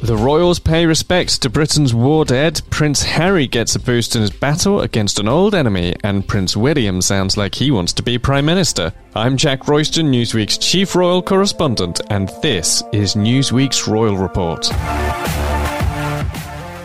The royals pay respect to Britain's war dead, Prince Harry gets a boost in his battle against an old enemy, and Prince William sounds like he wants to be Prime Minister. I'm Jack Royston, Newsweek's chief royal correspondent, and this is Newsweek's Royal Report.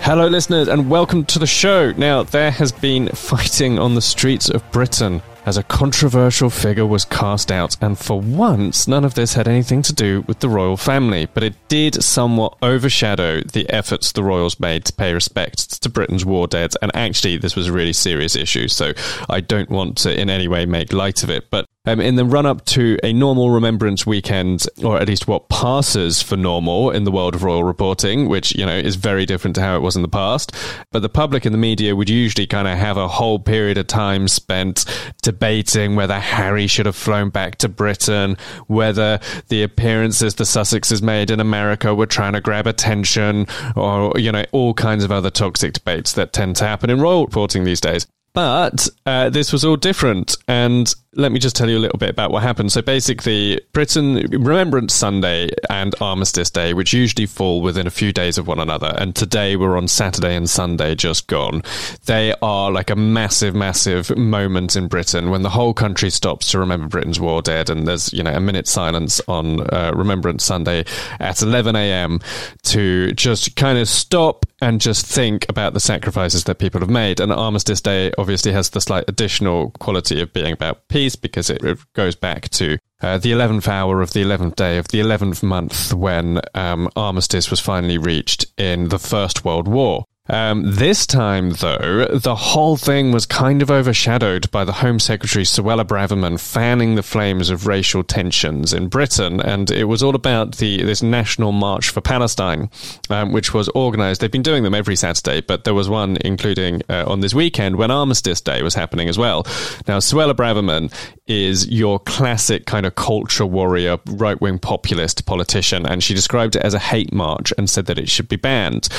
Hello, listeners, and welcome to the show. Now, there has been fighting on the streets of Britain as a controversial figure was cast out, and for once, none of this had anything to do with the royal family, but it did somewhat overshadow the efforts the royals made to pay respect to Britain's war dead. And actually, this was a really serious issue, so I don't want to in any way make light of it. But um, in the run up to a normal Remembrance weekend, or at least what passes for normal in the world of royal reporting, which, you know, is very different to how it was in the past. But the public and the media would usually kind of have a whole period of time spent debating whether Harry should have flown back to Britain, whether the appearances the Sussexes made in America were trying to grab attention, or, you know, all kinds of other toxic debates that tend to happen in royal reporting these days. But uh, this was all different, and let me just tell you a little bit about what happened. So basically, Britain Remembrance Sunday and Armistice Day, which usually fall within a few days of one another, and today we're on Saturday and Sunday just gone. They are like a massive, massive moment in Britain when the whole country stops to remember Britain's war dead, and there's you know a minute silence on uh, Remembrance Sunday at 11 a.m. to just kind of stop and just think about the sacrifices that people have made. And Armistice Day obviously has the slight additional quality of being about peace because it, goes back to uh, the 11th hour of the 11th day of the 11th month when um, armistice was finally reached in the First World War. Um, this time, though, the whole thing was kind of overshadowed by the Home Secretary Suella Braverman fanning the flames of racial tensions in Britain, and it was all about the this National March for Palestine, um, which was organised. They've been doing them every Saturday, but there was one including uh, on this weekend when Armistice Day was happening as well. Now, Suella Braverman is your classic kind of culture warrior, right wing populist politician, and she described it as a hate march and said that it should be banned,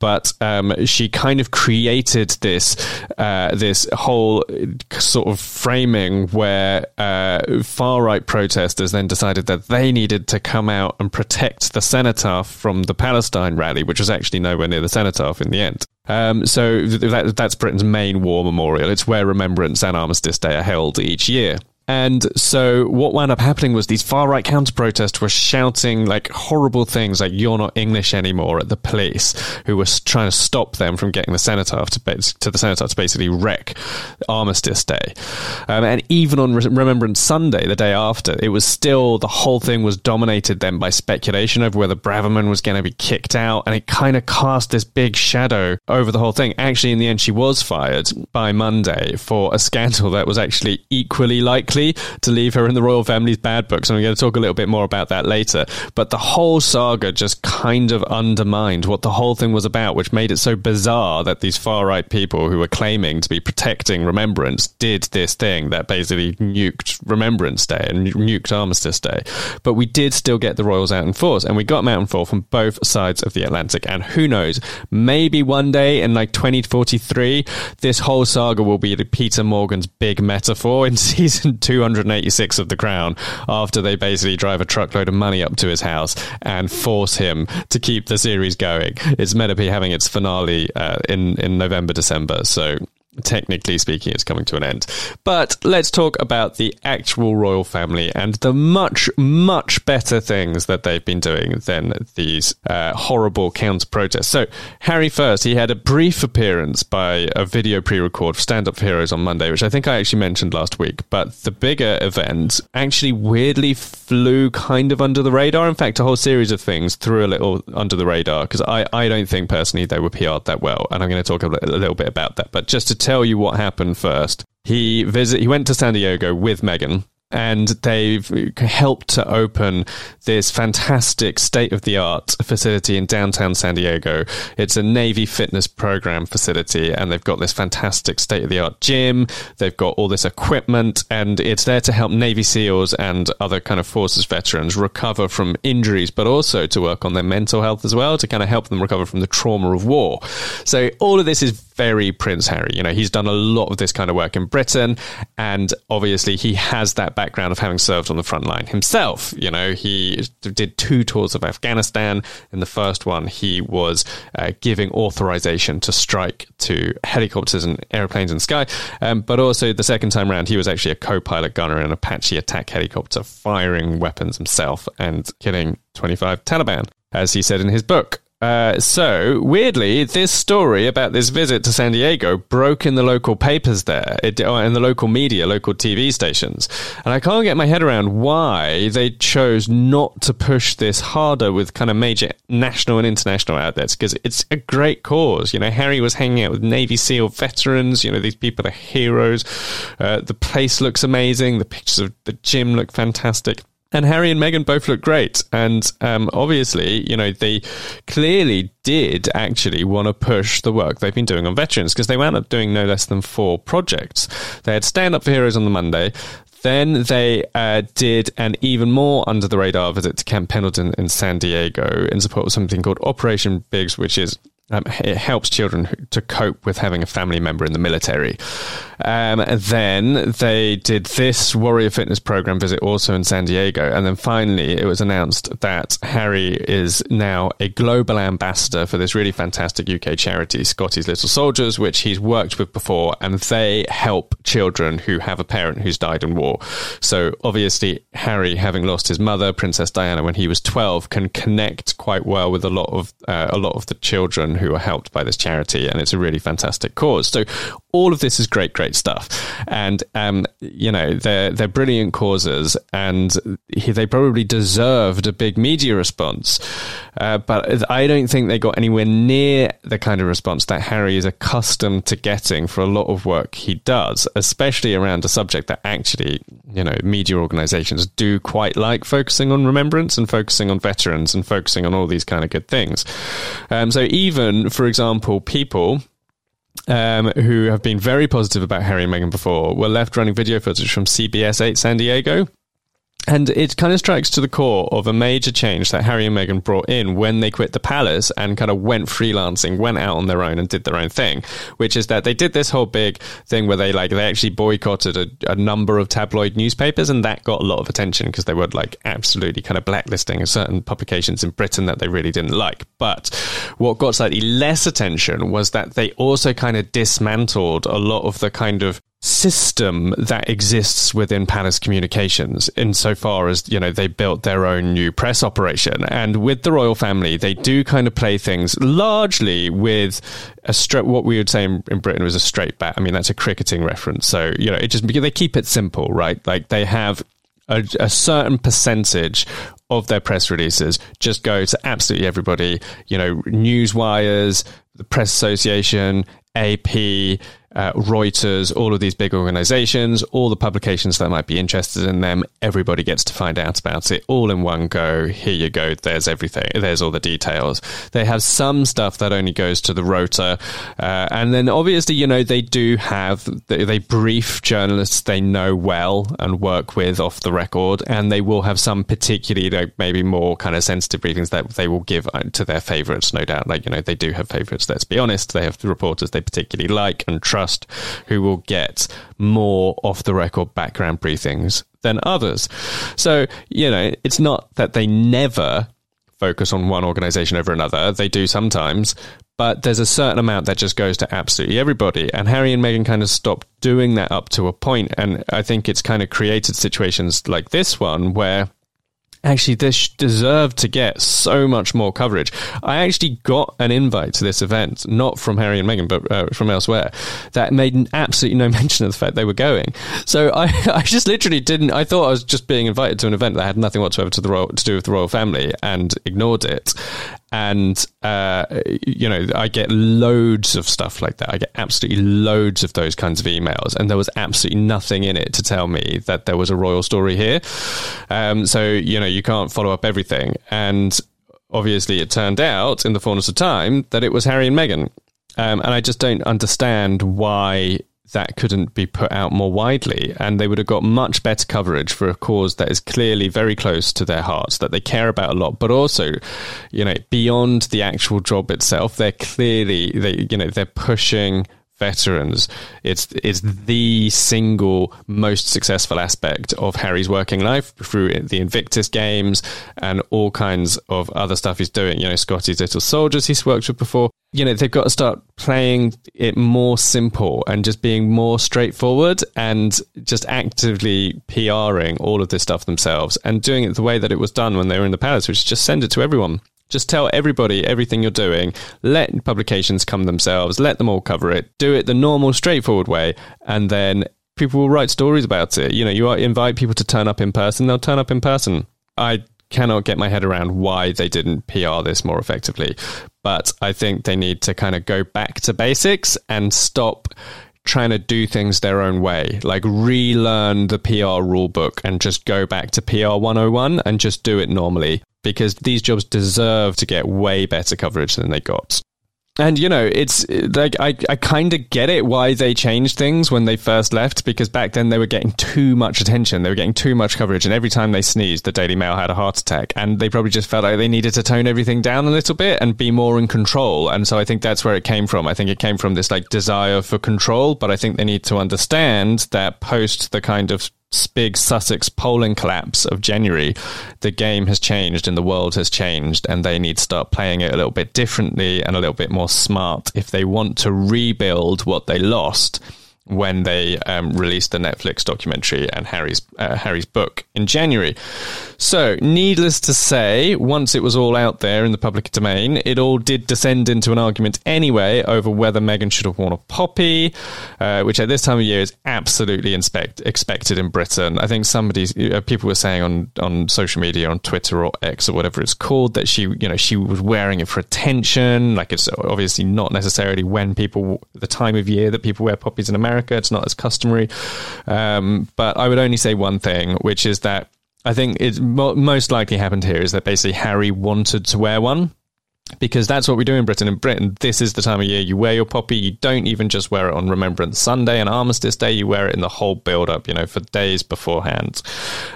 but um, she kind of created this uh, this whole sort of framing where uh, far right protesters then decided that they needed to come out and protect the cenotaph from the Palestine rally, which was actually nowhere near the cenotaph in the end. Um, so that, that's Britain's main war memorial. It's where Remembrance and Armistice Day are held each year. And so what wound up happening was these far right counter protests were shouting like horrible things like "You're not English anymore" at the police, who were trying to stop them from getting the cenotaph to, to the cenotaph to basically wreck Armistice Day. Um, and even on Remembrance Sunday, the day after, it was still the whole thing was dominated then by speculation over whether Braverman was going to be kicked out, and it kind of cast this big shadow over the whole thing. Actually, in the end, she was fired by Monday for a scandal that was actually equally likely likely to leave her in the royal family's bad books. And I'm going to talk a little bit more about that later. But the whole saga just kind of undermined what the whole thing was about, which made it so bizarre that these far right people who were claiming to be protecting Remembrance did this thing that basically nuked Remembrance Day and nuked Armistice Day. But we did still get the royals out in force, and we got them out in force from both sides of the Atlantic. And who knows, maybe one day in like 2043, this whole saga will be Peter Morgan's big metaphor in season 286 of The Crown after they basically drive a truckload of money up to his house and force him to keep the series going. It's meant to be having its finale uh, in in November December, so technically speaking, it's coming to an end. But let's talk about the actual royal family and the much, much better things that they've been doing than these uh, horrible counter protests. So, Harry first, he had a brief appearance by a video pre record for Stand Up for Heroes on Monday, which I think I actually mentioned last week. But the bigger event actually weirdly flew kind of under the radar. In fact, a whole series of things threw a little under the radar because I, I don't think personally they were PR'd that well. And I'm going to talk a, a little bit about that. But just to tell you what happened first. He visit. He went to San Diego with Meghan, and they've helped to open this fantastic state of the art facility in downtown San Diego. It's a Navy fitness program facility, and they've got this fantastic state of the art gym. They've got all this equipment, and it's there to help Navy SEALs and other kind of forces veterans recover from injuries, but also to work on their mental health as well, to kind of help them recover from the trauma of war. So all of this is very Prince Harry. You know, he's done a lot of this kind of work in Britain, and obviously he has that background of having served on the front line himself. You know, he did two tours of Afghanistan. In the first one, he was uh, giving authorization to strike to helicopters and airplanes in the sky. Um, but also the second time around, he was actually a co-pilot gunner in an Apache attack helicopter, firing weapons himself and killing 25 Taliban, as he said in his book. Uh, so, weirdly, this story about this visit to San Diego broke in the local papers there, it, uh, in the local media, local TV stations. And I can't get my head around why they chose not to push this harder with kind of major national and international outlets, because it's a great cause. You know, Harry was hanging out with Navy SEAL veterans. You know, these people are heroes. Uh, the place looks amazing. The pictures of the gym look fantastic and Harry and Meghan both look great. And um, obviously, you know, they clearly did actually want to push the work they've been doing on veterans because they wound up doing no less than four projects. They had Stand Up for Heroes on the Monday. Then they uh, did an even more under the radar visit to Camp Pendleton in San Diego in support of something called Operation Bigs, which is um, it helps children to cope with having a family member in the military. Um, then they did this Warrior Fitness program visit also in San Diego. And then finally, it was announced that Harry is now a global ambassador for this really fantastic UK charity, Scotty's Little Soldiers, which he's worked with before. And they help children who have a parent who's died in war. So obviously, Harry, having lost his mother, Princess Diana, when he was 12, can connect quite well with a lot of, uh, a lot of the children who are helped by this charity. And it's a really fantastic cause. So all of this is great, great stuff. And, um, you know, they're, they're brilliant causes and they probably deserved a big media response. Uh, but I don't think they got anywhere near the kind of response that Harry is accustomed to getting for a lot of work he does, especially around a subject that actually, you know, media organizations do quite like focusing on remembrance and focusing on veterans and focusing on all these kind of good things. Um, so even, for example, people um, who have been very positive about Harry and Meghan before, were left running video footage from CBS 8 San Diego and it kind of strikes to the core of a major change that Harry and Meghan brought in when they quit the palace and kind of went freelancing, went out on their own and did their own thing, which is that they did this whole big thing where they like, they actually boycotted a, a number of tabloid newspapers and that got a lot of attention because they were like absolutely kind of blacklisting certain publications in Britain that they really didn't like. But what got slightly less attention was that they also kind of dismantled a lot of the kind of system that exists within Palace Communications insofar as, you know, they built their own new press operation. And with the royal family, they do kind of play things largely with a straight, what we would say in, in, Britain was a straight bat. I mean, that's a cricketing reference. So, you know, it just, they keep it simple, right? Like they have a, a certain percentage of their press releases just go to absolutely everybody, you know, news wires, the press association, AP, uh, Reuters, all of these big organizations, all the publications that might be interested in them. Everybody gets to find out about it all in one go. Here you go. There's everything. There's all the details. They have some stuff that only goes to the Rota. Uh, and then obviously, you know, they do have, they, they brief journalists they know well and work with off the record. And they will have some particularly, like, maybe more kind of sensitive briefings that they will give uh, to their favorites, no doubt. Like, you know, they do have favorites. Let's be honest. They have reporters they particularly like and trust trust who will get more off the record background briefings than others. So, you know, it's not that they never focus on one organization over another. They do sometimes, but there's a certain amount that just goes to absolutely everybody. And Harry and Meghan kind of stopped doing that up to a point. And I think it's kind of created situations like this one where actually this deserved to get so much more coverage. I actually got an invite to this event, not from Harry and Meghan, but uh, from elsewhere, that made absolutely no mention of the fact they were going. So I, I just literally didn't. I thought I was just being invited to an event that had nothing whatsoever to the royal, to do with the royal family, and ignored it and uh, you know I get loads of stuff like that. I get absolutely loads of those kinds of emails, and there was absolutely nothing in it to tell me that there was a royal story here. Um, so you know you can't follow up everything, and obviously it turned out in the fullness of time that it was Harry and Meghan, um, and I just don't understand why that couldn't be put out more widely and they would have got much better coverage for a cause that is clearly very close to their hearts that they care about a lot but also you know beyond the actual job itself they're clearly they you know they're pushing veterans. It's it's the single most successful aspect of Harry's working life through the Invictus games and all kinds of other stuff he's doing. You know, Scotty's Little Soldiers he's worked with before. You know, they've got to start playing it more simple and just being more straightforward and just actively PRing all of this stuff themselves and doing it the way that it was done when they were in the palace, which is just send it to everyone. Just tell everybody everything you're doing. Let publications come themselves. Let them all cover it. Do it the normal, straightforward way, and then people will write stories about it. You know, you invite people to turn up in person. They'll turn up in person. I cannot get my head around why they didn't PR this more effectively, but I think they need to kind of go back to basics and stop trying to do things their own way, like relearn the PR rulebook and just go back to PR 101 and just do it normally because these jobs deserve to get way better coverage than they got. And you know, it's like I, I kind of get it why they changed things when they first left because back then they were getting too much attention, they were getting too much coverage, and every time they sneezed, the Daily Mail had a heart attack, and they probably just felt like they needed to tone everything down a little bit and be more in control. And so I think that's where it came from. I think it came from this like desire for control, but I think they need to understand that post the kind of big Sussex polling collapse of January, the game has changed and the world has changed, and they need to start playing it a little bit differently and a little bit more smart if they want to rebuild what they lost when they um, released the Netflix documentary and Harry's uh, Harry's book in January. So, needless to say, once it was all out there in the public domain, it all did descend into an argument anyway over whether Meghan should have worn a poppy, uh, which at this time of year is absolutely inspect- expected in Britain. I think somebody, uh, people were saying on on social media, on Twitter or X or whatever it's called, that she, you know, she was wearing it for attention. Like it's obviously not necessarily when people, the time of year that people wear poppies in America America. It's not as customary. Um, but I would only say one thing, which is that I think it most likely happened here is that basically Harry wanted to wear one because that's what we do in Britain. In Britain, this is the time of year you wear your poppy. You don't even just wear it on Remembrance Sunday and Armistice Day. You wear it in the whole build up, you know, for days beforehand.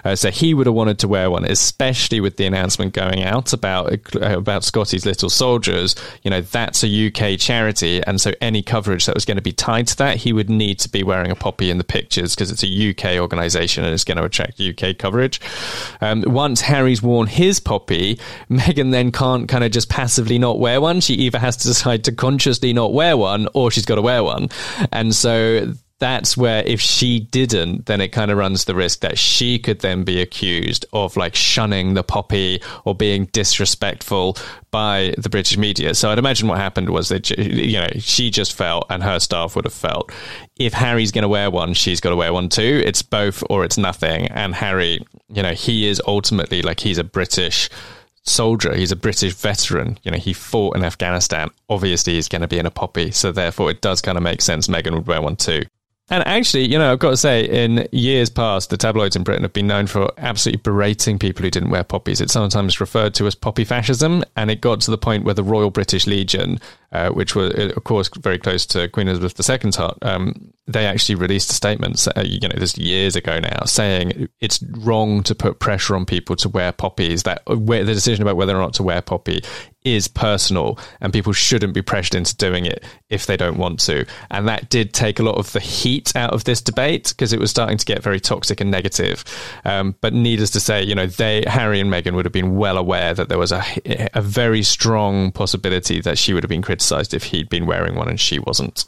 Uh, so he would have wanted to wear one, especially with the announcement going out about uh, about Scotty's Little Soldiers. You know, that's a UK charity, and so any coverage that was going to be tied to that, he would need to be wearing a poppy in the pictures because it's a UK organisation and it's going to attract UK coverage. Um, once Harry's worn his poppy, Meghan then can't kind of just passively not wear one. She either has to decide to consciously not wear one or she's got to wear one. And so that's where if she didn't, then it kind of runs the risk that she could then be accused of like shunning the poppy or being disrespectful by the British media. So I'd imagine what happened was that you know she just felt, and her staff would have felt, if Harry's going to wear one, she's got to wear one too. It's both or it's nothing. And Harry, you know, he is ultimately like he's a British soldier. He's a British veteran. You know, he fought in Afghanistan. Obviously, he's going to be in a poppy. So therefore, it does kind of make sense Meghan would wear one too. And actually, you know, I've got to say, in years past, the tabloids in Britain have been known for absolutely berating people who didn't wear poppies. It's sometimes referred to as poppy fascism, and it got to the point where the Royal British Legion, uh, which were, of course, very close to Queen Elizabeth II's heart, um, they actually released a statement, uh, you know, this years ago now, saying it's wrong to put pressure on people to wear poppies. That the decision about whether or not to wear poppy is personal, and people shouldn't be pressured into doing it if they don't want to. And that did take a lot of the heat out of this debate because it was starting to get very toxic and negative. Um, but needless to say, you know, they Harry and Meghan would have been well aware that there was a a very strong possibility that she would have been criticised if he'd been wearing one and she wasn't.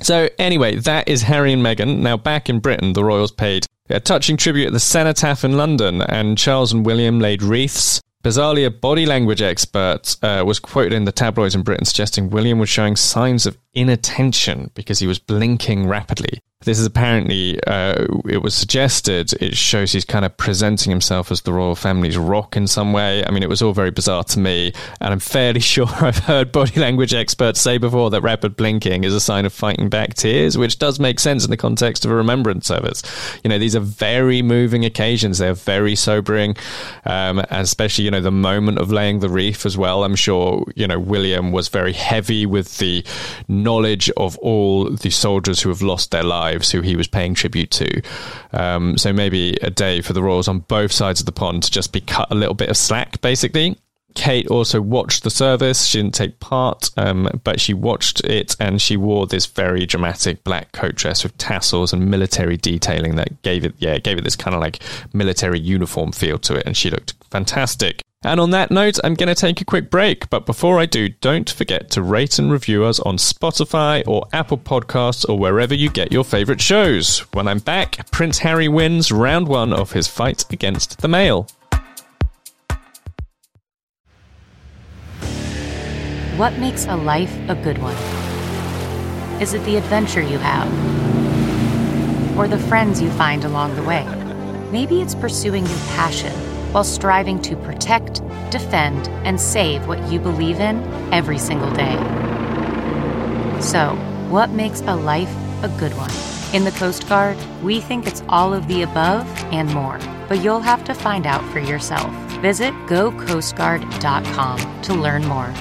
So, anyway, that is Harry and Meghan. Now, back in Britain, the royals paid a touching tribute at the Cenotaph in London, and Charles and William laid wreaths. Bizarrely, a body language expert uh, was quoted in the tabloids in Britain suggesting William was showing signs of inattention because he was blinking rapidly. This is apparently, uh, it was suggested, it shows he's kind of presenting himself as the royal family's rock in some way. I mean, it was all very bizarre to me, and I'm fairly sure I've heard body language experts say before that rapid blinking is a sign of fighting back tears, which does make sense in the context of a remembrance service. You know, these are very moving occasions, they're very sobering, um, and especially, you know, the moment of laying the wreath as well. I'm sure, you know, William was very heavy with the knowledge of all the soldiers who have lost their lives who he was paying tribute to. Um, so maybe a day for the Royals on both sides of the pond to just be cut a little bit of slack, basically Kate also watched the service. She didn't take part, um, but she watched it and she wore this very dramatic black coat dress with tassels and military detailing that gave it, yeah, gave it this kind of like military uniform feel to it. And she looked fantastic. And on that note, I'm going to take a quick break. But before I do, don't forget to rate and review us on Spotify or Apple Podcasts or wherever you get your favorite shows. When I'm back, Prince Harry wins round one of his fight against the Mail. What makes a life a good one? Is it the adventure you have? Or the friends you find along the way? Maybe it's pursuing your passion while striving to protect, defend, and save what you believe in every single day. So, what makes a life a good one? In the Coast Guard, we think it's all of the above and more, but you'll have to find out for yourself. Visit gocoastguard.com to learn more.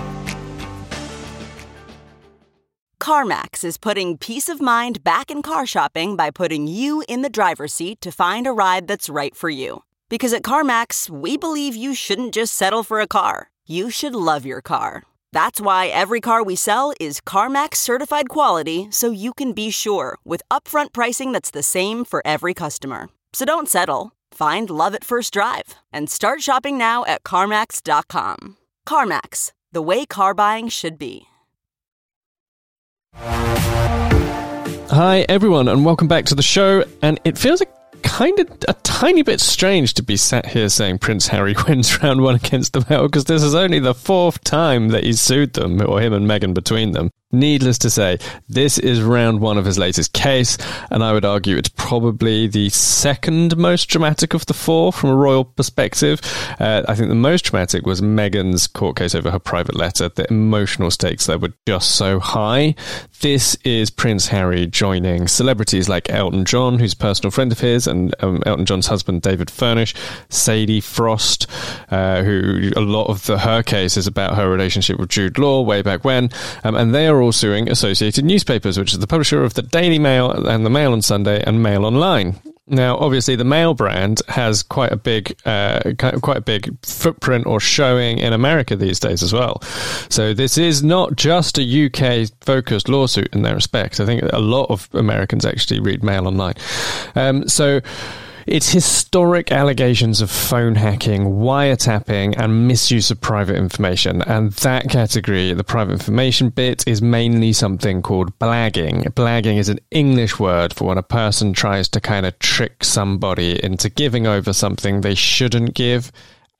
CarMax is putting peace of mind back in car shopping by putting you in the driver's seat to find a ride that's right for you. Because at CarMax, we believe you shouldn't just settle for a car, you should love your car. That's why every car we sell is CarMax certified quality so you can be sure with upfront pricing that's the same for every customer. So don't settle. Find love at first drive and start shopping now at CarMax.com. CarMax, the way car buying should be. Hi, everyone, and welcome back to the show. And it feels like kind of a tiny bit strange to be sat here saying Prince Harry wins round one against the Mail because this is only the fourth time that he's sued them, or him and Meghan between them. Needless to say, this is round one of his latest case, and I would argue it's probably the second most dramatic of the four from a royal perspective. Uh, I think the most dramatic was Meghan's court case over her private letter. The emotional stakes there were just so high. This is Prince Harry joining celebrities like Elton John, who's a personal friend of his, and um, Elton John's husband, David Furnish, Sadie Frost, uh, who a lot of the, her case is about her relationship with Jude Law way back when, um, and they are all suing Associated Newspapers, which is the publisher of the Daily Mail and the Mail on Sunday and Mail Online. Now, obviously, the Mail brand has quite a big, uh, quite a big footprint or showing in America these days as well. So this is not just a UK focused lawsuit in their respect. I think a lot of Americans actually read Mail online. Um, so. It's historic allegations of phone hacking, wiretapping, and misuse of private information. And that category, the private information bit, is mainly something called blagging. Blagging is an English word for when a person tries to kind of trick somebody into giving over something they shouldn't give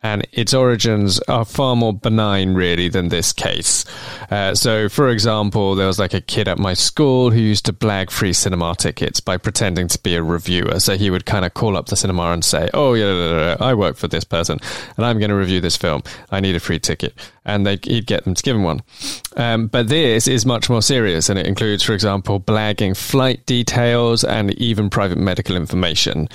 and its origins are far more benign, really, than this case. Uh, so, for example, there was like a kid at my school who used to blag free cinema tickets by pretending to be a reviewer. So he would kind of call up the cinema and say, "Oh, yeah, I work for this person, and I'm going to review this film. I need a free ticket," and he'd get them to give him one. Um, but this is much more serious, and it includes, for example, blagging flight details and even private medical information.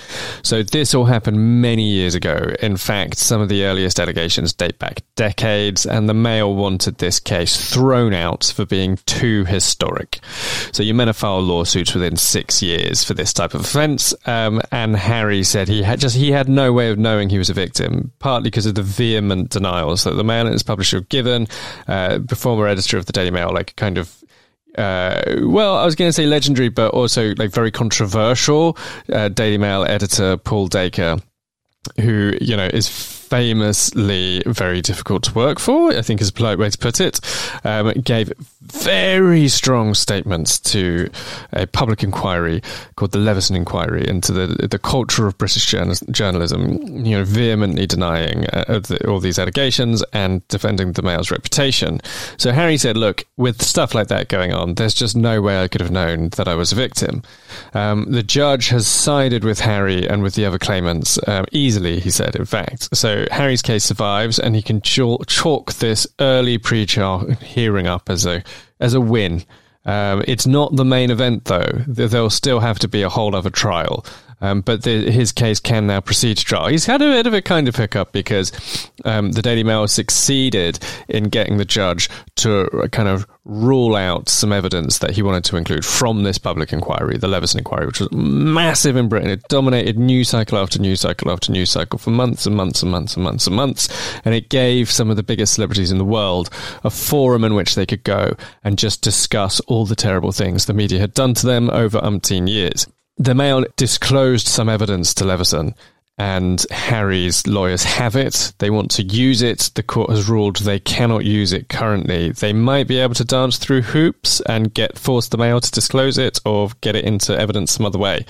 So this all happened many years ago. In fact, some of the earliest allegations date back decades, and the Mail wanted this case thrown out for being too historic. So you men filed lawsuits within six years for this type of offence, um, and Harry said he had just he had no way of knowing he was a victim, partly because of the vehement denials that the Mail and its publisher given. Uh, former editor of the Daily Mail, like kind of uh, well, I was going to say legendary, but also like very controversial uh, Daily Mail editor Paul Dacre, who you know is famously very difficult to work for, I think is a polite way to put it, um, gave very strong statements to a public inquiry called the Leveson Inquiry into the the culture of British journalism, you know, vehemently denying uh, the, all these allegations and defending the Mail's reputation. So Harry said, look, with stuff like that going on, there's just no way I could have known that I was a victim. Um, the judge has sided with Harry and with the other claimants um, easily, he said, in fact. So Harry's case survives, and he can chalk this early pre-trial hearing up as a as a win. Um, it's not the main event, though. There'll still have to be a whole other trial. Um, but the, his case can now proceed to trial. He's had a bit of a kind of hiccup because um, the Daily Mail succeeded in getting the judge to kind of rule out some evidence that he wanted to include from this public inquiry, the Leveson inquiry, which was massive in Britain. It dominated news cycle after news cycle after news cycle for months and months and months and months and months. And it gave some of the biggest celebrities in the world a forum in which they could go and just discuss all the terrible things the media had done to them over umpteen years. The Mail disclosed some evidence to Leveson, and Harry's lawyers have it. They want to use it. The court has ruled they cannot use it currently. They might be able to dance through hoops and get force the Mail to disclose it or get it into evidence some other way.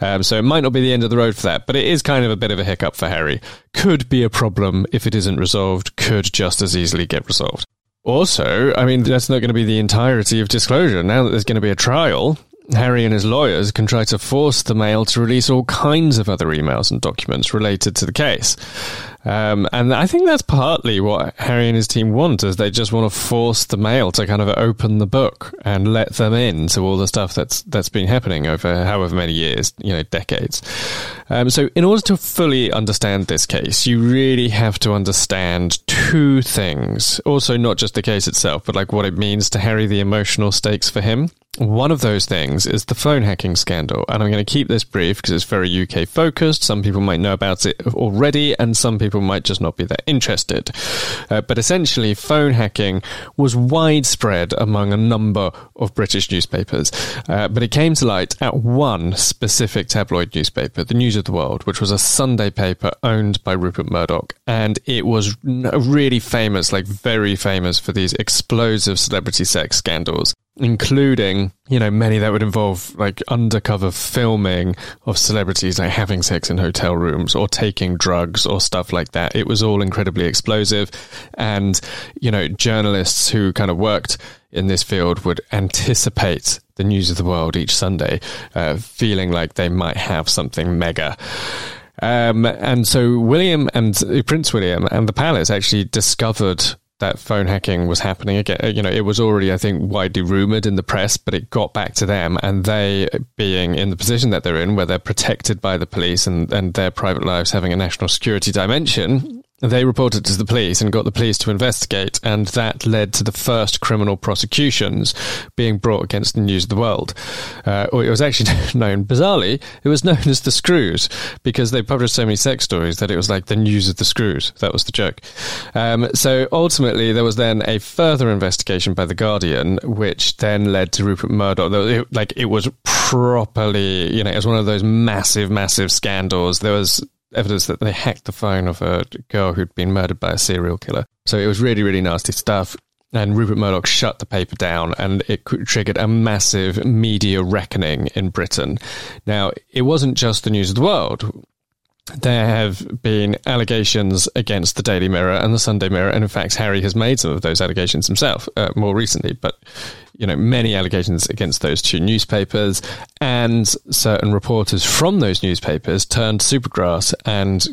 Um, so it might not be the end of the road for that, but it is kind of a bit of a hiccup for Harry. Could be a problem if it isn't resolved. Could just as easily get resolved. Also, I mean, that's not going to be the entirety of disclosure. Now that there's going to be a trial, Harry and his lawyers can try to force the Mail to release all kinds of other emails and documents related to the case. Um, and I think that's partly what Harry and his team want, is they just want to force the Mail to kind of open the book and let them in to all the stuff that's that's been happening over however many years, you know, decades. Um, so, in order to fully understand this case, you really have to understand two things. Also, not just the case itself, but like what it means to Harry, the emotional stakes for him. One of those things is the phone hacking scandal, and I'm going to keep this brief because it's very UK focused. Some people might know about it already, and some people might just not be that interested. Uh, but essentially, phone hacking was widespread among a number of British newspapers, uh, but it came to light at one specific tabloid newspaper, the News of the World, which was a Sunday paper owned by Rupert Murdoch, and it was really famous, like very famous for these explosive celebrity sex scandals including you know many that would involve like undercover filming of celebrities like having sex in hotel rooms or taking drugs or stuff like that. It was all incredibly explosive. And you know journalists who kind of worked in this field would anticipate the news of the world each sunday uh, feeling like they might have something mega um, and so William and uh, Prince William and the palace actually discovered that phone hacking was happening again. You know, it was already, I think, widely rumored in the press, but it got back to them, and they, being in the position that they're in, where they're protected by the police and, and their private lives having a national security dimension, they reported to the police and got the police to investigate, and that led to the first criminal prosecutions being brought against the News of the World. Uh, or it was actually known, bizarrely, it was known as the Screws because they published so many sex stories that it was like the News of the Screws. That was the joke. Um, so ultimately, there was then a further investigation by the Guardian, which then led to Rupert Murdoch. Like it was properly, you know, it was one of those massive, massive scandals. There was evidence that they hacked the phone of a girl who'd been murdered by a serial killer. So it was really, really nasty stuff. And Rupert Murdoch shut the paper down, and it triggered a massive media reckoning in Britain. Now, it wasn't just the news of the world there have been allegations against the Daily Mirror and the Sunday Mirror, and in fact, Harry has made some of those allegations himself uh, more recently. But you know, many allegations against those two newspapers, and certain reporters from those newspapers turned Supergrass and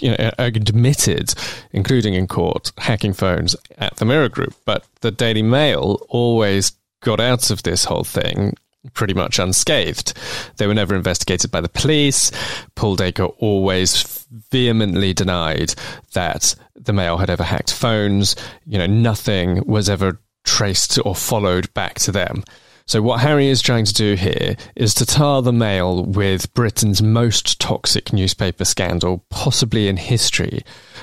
you know, admitted, including in court, hacking phones at the Mirror Group. But the Daily Mail always got out of this whole thing pretty much unscathed. They were never investigated by the police. Paul Dacre always vehemently denied that the Mail had ever hacked phones. You know, nothing was ever traced or followed back to them. So, what Harry is trying to do here is to tar the Mail with Britain's most toxic newspaper scandal, possibly in history.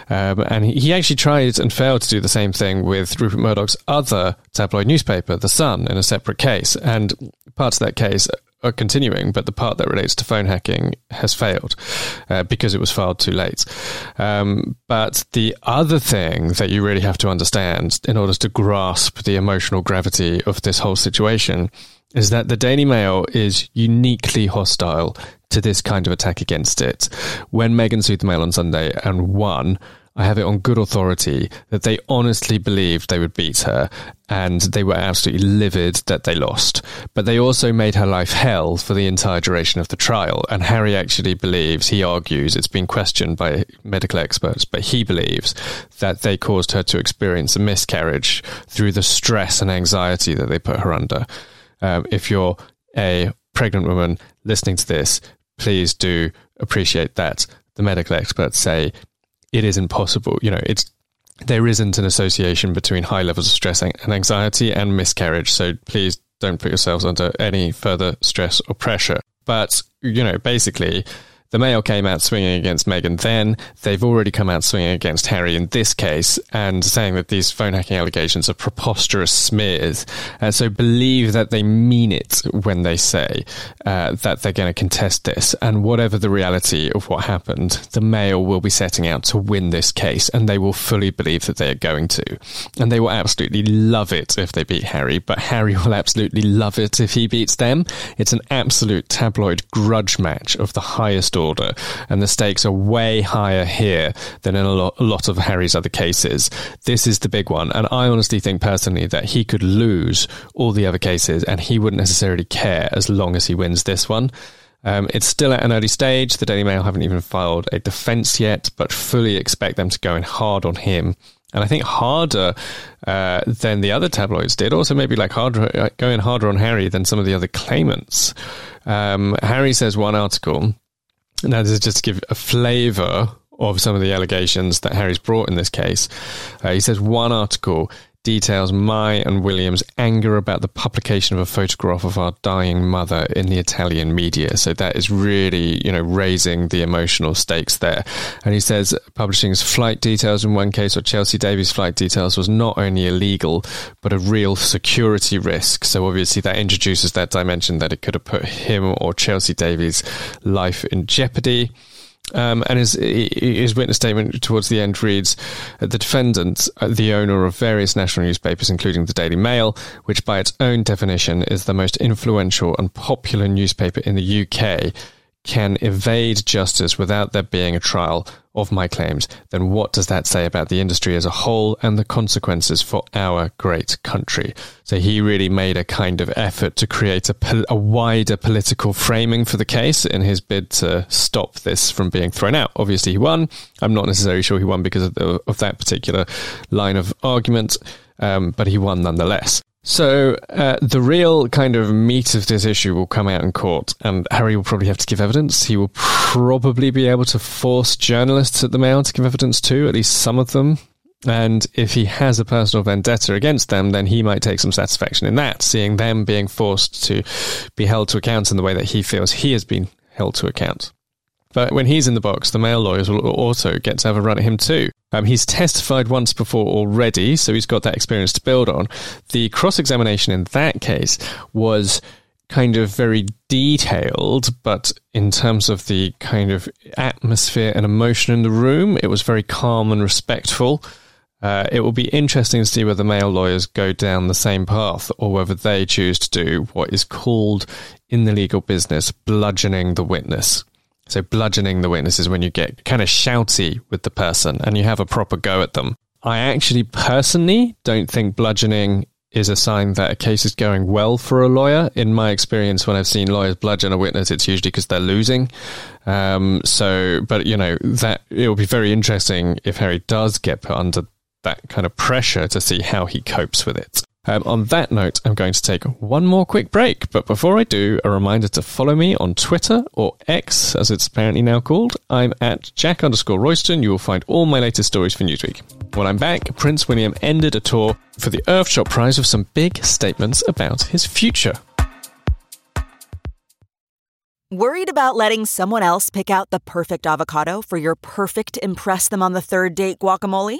Um, and he actually tried and failed to do the same thing with Rupert Murdoch's other tabloid newspaper, The Sun, in a separate case. And parts of that case are continuing, but the part that relates to phone hacking has failed uh, because it was filed too late. Um, but the other thing that you really have to understand in order to grasp the emotional gravity of this whole situation is that the Daily Mail is uniquely hostile to this kind of attack against it. When Meghan sued the Mail on Sunday and won, I have it on good authority that they honestly believed they would beat her and they were absolutely livid that they lost. But they also made her life hell for the entire duration of the trial. And Harry actually believes, he argues, it's been questioned by medical experts, but he believes that they caused her to experience a miscarriage through the stress and anxiety that they put her under. Um, if you're a pregnant woman listening to this, please do appreciate that the medical experts say it isn't possible. You know, it's there isn't an association between high levels of stress and anxiety and miscarriage. So please don't put yourselves under any further stress or pressure. But, you know, basically, the Mail came out swinging against Meghan then. They've already come out swinging against Harry in this case and saying that these phone hacking allegations are preposterous smears. And so believe that they mean it when they say uh, that they're going to contest this. And whatever the reality of what happened, the Mail will be setting out to win this case and they will fully believe that they are going to. And they will absolutely love it if they beat Harry, but Harry will absolutely love it if he beats them. It's an absolute tabloid grudge match of the highest order order, and the stakes are way higher here than in a lot, a lot of Harry's other cases. This is the big one, and I honestly think personally that he could lose all the other cases, and he wouldn't necessarily care as long as he wins this one. Um, it's still at an early stage. The Daily Mail haven't even filed a defence yet, but fully expect them to go in hard on him. And I think harder uh, than the other tabloids did. Also, maybe like harder, uh, going harder on Harry than some of the other claimants. Um, Harry says one article now, this is just to give a flavour of some of the allegations that Harry's brought in this case. Uh, he says one article details my and William's anger about the publication of a photograph of our dying mother in the Italian media. So that is really, you know, raising the emotional stakes there. And he says publishing his flight details in one case or Chelsy Davy's flight details was not only illegal, but a real security risk. So obviously that introduces that dimension that it could have put him or Chelsy Davy's life in jeopardy. Um, and his, his witness statement towards the end reads The defendant, uh, the owner of various national newspapers, including the Daily Mail, which by its own definition is the most influential and popular newspaper in the UK, can evade justice without there being a trial of my claims, then what does that say about the industry as a whole and the consequences for our great country? So he really made a kind of effort to create a, a wider political framing for the case in his bid to stop this from being thrown out. Obviously, he won. I'm not necessarily sure he won because of, the, of that particular line of argument, um, but he won nonetheless. So uh, the real kind of meat of this issue will come out in court, and Harry will probably have to give evidence. He will probably be able to force journalists at the Mail to give evidence too, at least some of them. And if he has a personal vendetta against them, then he might take some satisfaction in that, seeing them being forced to be held to account in the way that he feels he has been held to account. But when he's in the box, the Mail lawyers will also get to have a run at him too. Um, he's testified once before already, so he's got that experience to build on. The cross examination in that case was kind of very detailed, but in terms of the kind of atmosphere and emotion in the room, it was very calm and respectful. Uh, it will be interesting to see whether Mail lawyers go down the same path or whether they choose to do what is called in the legal business bludgeoning the witness. So bludgeoning the witness is when you get kind of shouty with the person and you have a proper go at them. I actually personally don't think bludgeoning is a sign that a case is going well for a lawyer. In my experience, when I've seen lawyers bludgeon a witness, it's usually because they're losing. Um, so, but you know, that it will be very interesting if Harry does get put under that kind of pressure to see how he copes with it. Um, on that note, I'm going to take one more quick break. But before I do, a reminder to follow me on Twitter or X, as it's apparently now called. I'm at Jack underscore Royston. You will find all my latest stories for Newsweek. When I'm back, Prince William ended a tour for the Earthshot Prize with some big statements about his future. Worried about letting someone else pick out the perfect avocado for your perfect Impress Them on the Third Date guacamole?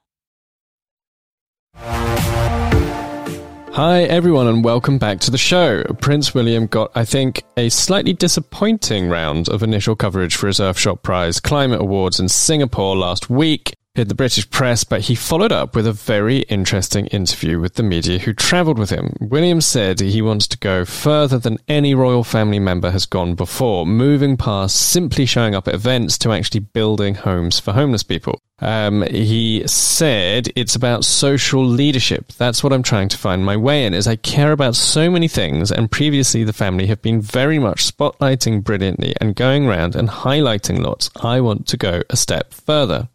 Hi, everyone, and welcome back to the show. Prince William got, I think, a slightly disappointing round of initial coverage for his Earthshot Prize Climate Awards in Singapore last week. In the British press, but he followed up with a very interesting interview with the media who travelled with him. William said he wants to go further than any royal family member has gone before, moving past simply showing up at events to actually building homes for homeless people. Um, he said it's about social leadership. That's what I'm trying to find my way in. Is I care about so many things, and previously the family have been very much spotlighting brilliantly and going around and highlighting lots. I want to go a step further.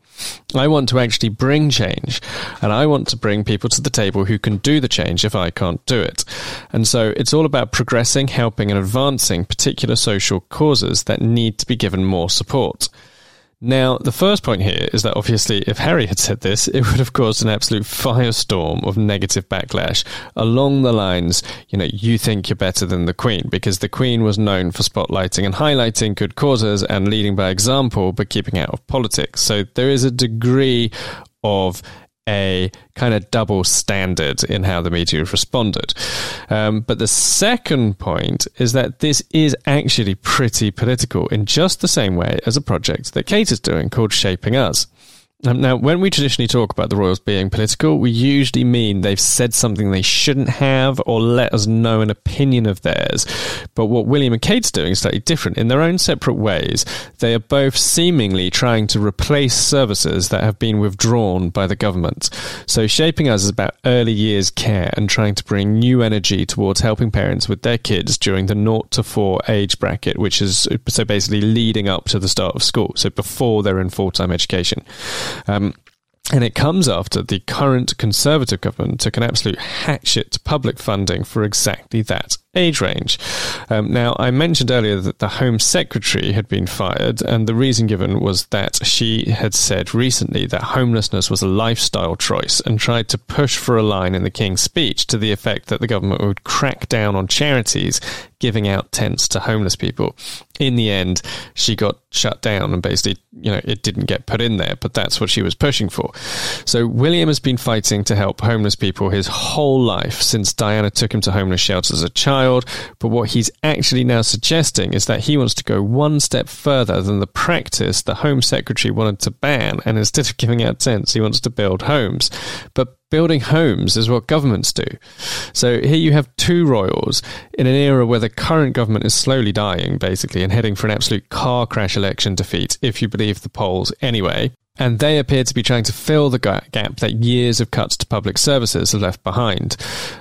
I want to actually bring change and I want to bring people to the table who can do the change if I can't do it. And so it's all about progressing, helping and advancing particular social causes that need to be given more support. Now, the first point here is that obviously, if Harry had said this, it would have caused an absolute firestorm of negative backlash along the lines, you know, you think you're better than the Queen, because the Queen was known for spotlighting and highlighting good causes and leading by example, but keeping out of politics. So there is a degree of a kind of double standard in how the media responded. Um, but the second point is that this is actually pretty political in just the same way as a project that Kate is doing called Shaping Us. Um, now, when we traditionally talk about the royals being political, we usually mean they've said something they shouldn't have or let us know an opinion of theirs. But what William and Kate's doing is slightly different. In their own separate ways, they are both seemingly trying to replace services that have been withdrawn by the government. So, Shaping Us is about early years care and trying to bring new energy towards helping parents with their kids during the 0 to 4 age bracket, which is so basically leading up to the start of school, so before they're in full time education. Um, and it comes after the current Conservative government took an absolute hatchet to public funding for exactly that age range. Um, now, I mentioned earlier that the Home Secretary had been fired, and the reason given was that she had said recently that homelessness was a lifestyle choice and tried to push for a line in the King's speech to the effect that the government would crack down on charities giving out tents to homeless people. In the end, she got shut down and basically, you know, it didn't get put in there, but that's what she was pushing for. So William has been fighting to help homeless people his whole life since Diana took him to homeless shelters as a child child, but what he's actually now suggesting is that he wants to go one step further than the practice the Home Secretary wanted to ban, and instead of giving out tents, he wants to build homes. But building homes is what governments do. So here you have two royals in an era where the current government is slowly dying, basically, and heading for an absolute car crash election defeat, if you believe the polls anyway and they appear to be trying to fill the gap that years of cuts to public services have left behind.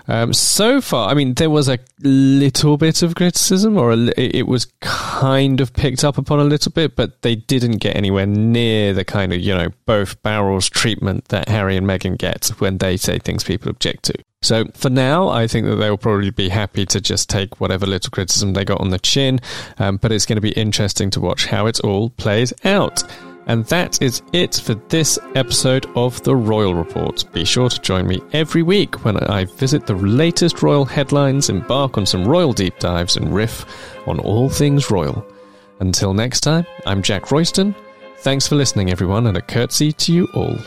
Um, so far, I mean, there was a little bit of criticism, or a, it was kind of picked up upon a little bit, but they didn't get anywhere near the kind of, you know, both barrels treatment that Harry and Meghan get when they say things people object to. So for now, I think that they'll probably be happy to just take whatever little criticism they got on the chin, um, but it's going to be interesting to watch how it all plays out. And that is it for this episode of The Royal Report. Be sure to join me every week when I visit the latest royal headlines, embark on some royal deep dives, and riff on all things royal. Until next time, I'm Jack Royston. Thanks for listening, everyone, and a curtsy to you all.